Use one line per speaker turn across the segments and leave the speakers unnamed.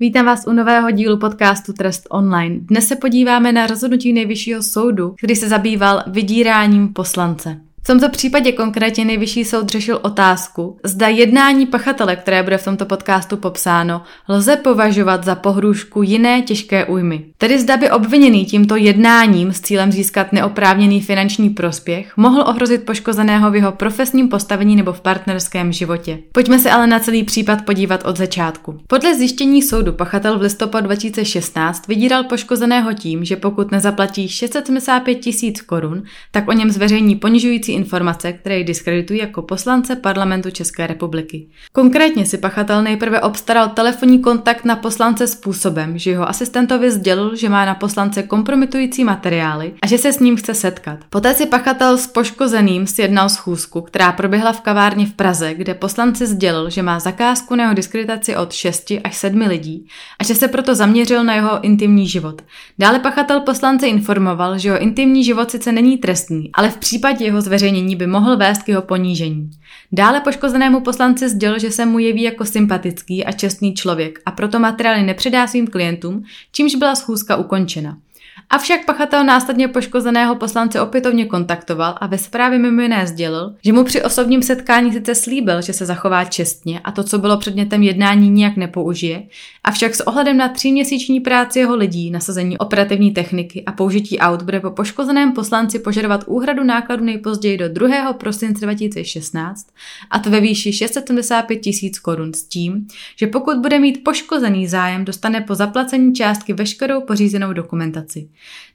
Vítám vás u nového dílu podcastu Trest Online. Dnes se podíváme na rozhodnutí nejvyššího soudu, který se zabýval vydíráním poslance. V tomto případě konkrétně nejvyšší soud řešil otázku, zda jednání pachatele, které bude v tomto podcastu popsáno, lze považovat za pohrůžku jiné těžké újmy. Tedy zda by obviněný tímto jednáním s cílem získat neoprávněný finanční prospěch mohl ohrozit poškozeného v jeho profesním postavení nebo v partnerském životě. Pojďme se ale na celý případ podívat od začátku. Podle zjištění soudu pachatel v listopadu 2016 vydíral poškozeného tím, že pokud nezaplatí 675 tisíc korun, tak o něm zveřejní ponižující informace, které ji diskreditují jako poslance parlamentu České republiky. Konkrétně si pachatel nejprve obstaral telefonní kontakt na poslance způsobem, že jeho asistentovi sdělil, že má na poslance kompromitující materiály a že se s ním chce setkat. Poté si pachatel s poškozeným sjednal schůzku, která proběhla v kavárně v Praze, kde poslanci sdělil, že má zakázku na jeho diskreditaci od 6 až 7 lidí a že se proto zaměřil na jeho intimní život. Dále pachatel poslance informoval, že jeho intimní život sice není trestný, ale v případě jeho zveřejnění zveřejnění by mohl vést k jeho ponížení. Dále poškozenému poslanci sdělil, že se mu jeví jako sympatický a čestný člověk a proto materiály nepředá svým klientům, čímž byla schůzka ukončena. Avšak pachatel následně poškozeného poslance opětovně kontaktoval a ve zprávě mimo jiné sdělil, že mu při osobním setkání sice slíbil, že se zachová čestně a to, co bylo předmětem jednání, nijak nepoužije, avšak s ohledem na tříměsíční práci jeho lidí, nasazení operativní techniky a použití aut bude po poškozeném poslanci požadovat úhradu nákladu nejpozději do 2. prosince 2016 a to ve výši 675 tisíc korun s tím, že pokud bude mít poškozený zájem, dostane po zaplacení částky veškerou pořízenou dokumentaci.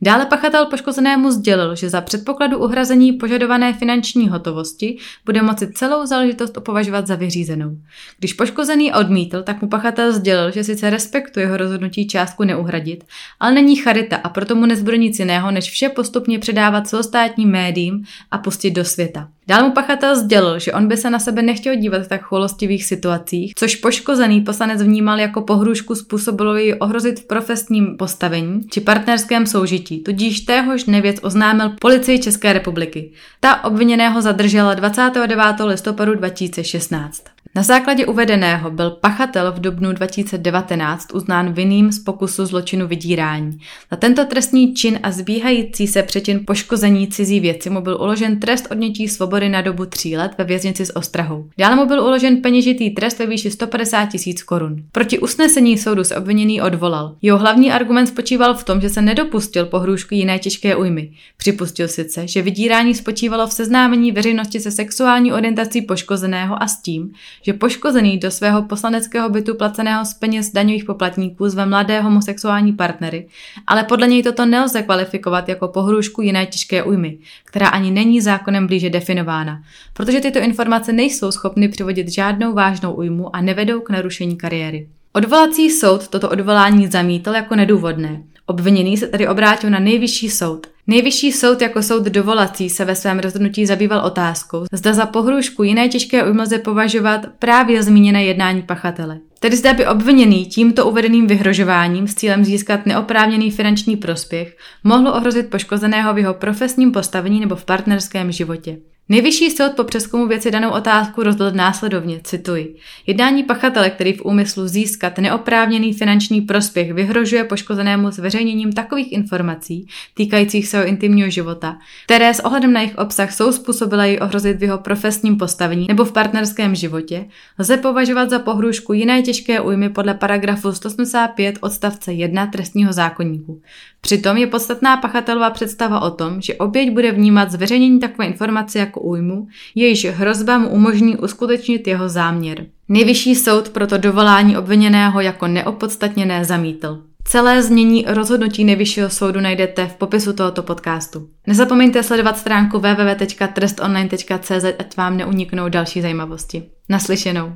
Dále pachatel poškozenému sdělil, že za předpokladu uhrazení požadované finanční hotovosti bude moci celou záležitost opovažovat za vyřízenou. Když poškozený odmítl, tak mu pachatel sdělil, že sice respektuje jeho rozhodnutí částku neuhradit, ale není charita a proto mu nezbude nic jiného, než vše postupně předávat celostátním médiím a pustit do světa. Dál mu pachatel sdělil, že on by se na sebe nechtěl dívat v tak cholostivých situacích, což poškozený poslanec vnímal jako pohrušku způsobilo jej ohrozit v profesním postavení či partnerském soužití, tudíž téhož nevěc oznámil policii České republiky. Ta obviněného zadržela 29. listopadu 2016. Na základě uvedeného byl pachatel v dubnu 2019 uznán vinným z pokusu zločinu vydírání. Za tento trestní čin a zbíhající se přečin poškození cizí věci mu byl uložen trest odnětí svobody na dobu tří let ve věznici s Ostrahou. Dále mu byl uložen peněžitý trest ve výši 150 tisíc korun. Proti usnesení soudu se obviněný odvolal. Jeho hlavní argument spočíval v tom, že se nedopustil pohrůžky jiné těžké újmy. Připustil sice, že vydírání spočívalo v seznámení veřejnosti se sexuální orientací poškozeného a s tím, že poškozený do svého poslaneckého bytu placeného z peněz daňových poplatníků zve mladé homosexuální partnery, ale podle něj toto nelze kvalifikovat jako pohrůžku jiné těžké újmy, která ani není zákonem blíže definována, protože tyto informace nejsou schopny přivodit žádnou vážnou újmu a nevedou k narušení kariéry. Odvolací soud toto odvolání zamítl jako nedůvodné. Obviněný se tedy obrátil na nejvyšší soud. Nejvyšší soud jako soud dovolací se ve svém rozhodnutí zabýval otázkou, zda za pohrůžku jiné těžké újmy lze považovat právě zmíněné jednání pachatele. Tedy zda by obviněný tímto uvedeným vyhrožováním s cílem získat neoprávněný finanční prospěch mohlo ohrozit poškozeného v jeho profesním postavení nebo v partnerském životě. Nejvyšší soud po přeskumu věci danou otázku rozhodl následovně, cituji. Jednání pachatele, který v úmyslu získat neoprávněný finanční prospěch vyhrožuje poškozenému zveřejněním takových informací týkajících svého intimního života, které s ohledem na jejich obsah jsou způsobila jej ohrozit v jeho profesním postavení nebo v partnerském životě, lze považovat za pohrůžku jiné těžké újmy podle paragrafu 185 odstavce 1 trestního zákonníku. Přitom je podstatná pachatelová představa o tom, že oběť bude vnímat zveřejnění takové informace jako újmu, jejíž hrozba mu umožní uskutečnit jeho záměr. Nejvyšší soud proto dovolání obviněného jako neopodstatněné zamítl. Celé znění rozhodnutí Nejvyššího soudu najdete v popisu tohoto podcastu. Nezapomeňte sledovat stránku www.trestonline.cz, ať vám neuniknou další zajímavosti. Naslyšenou.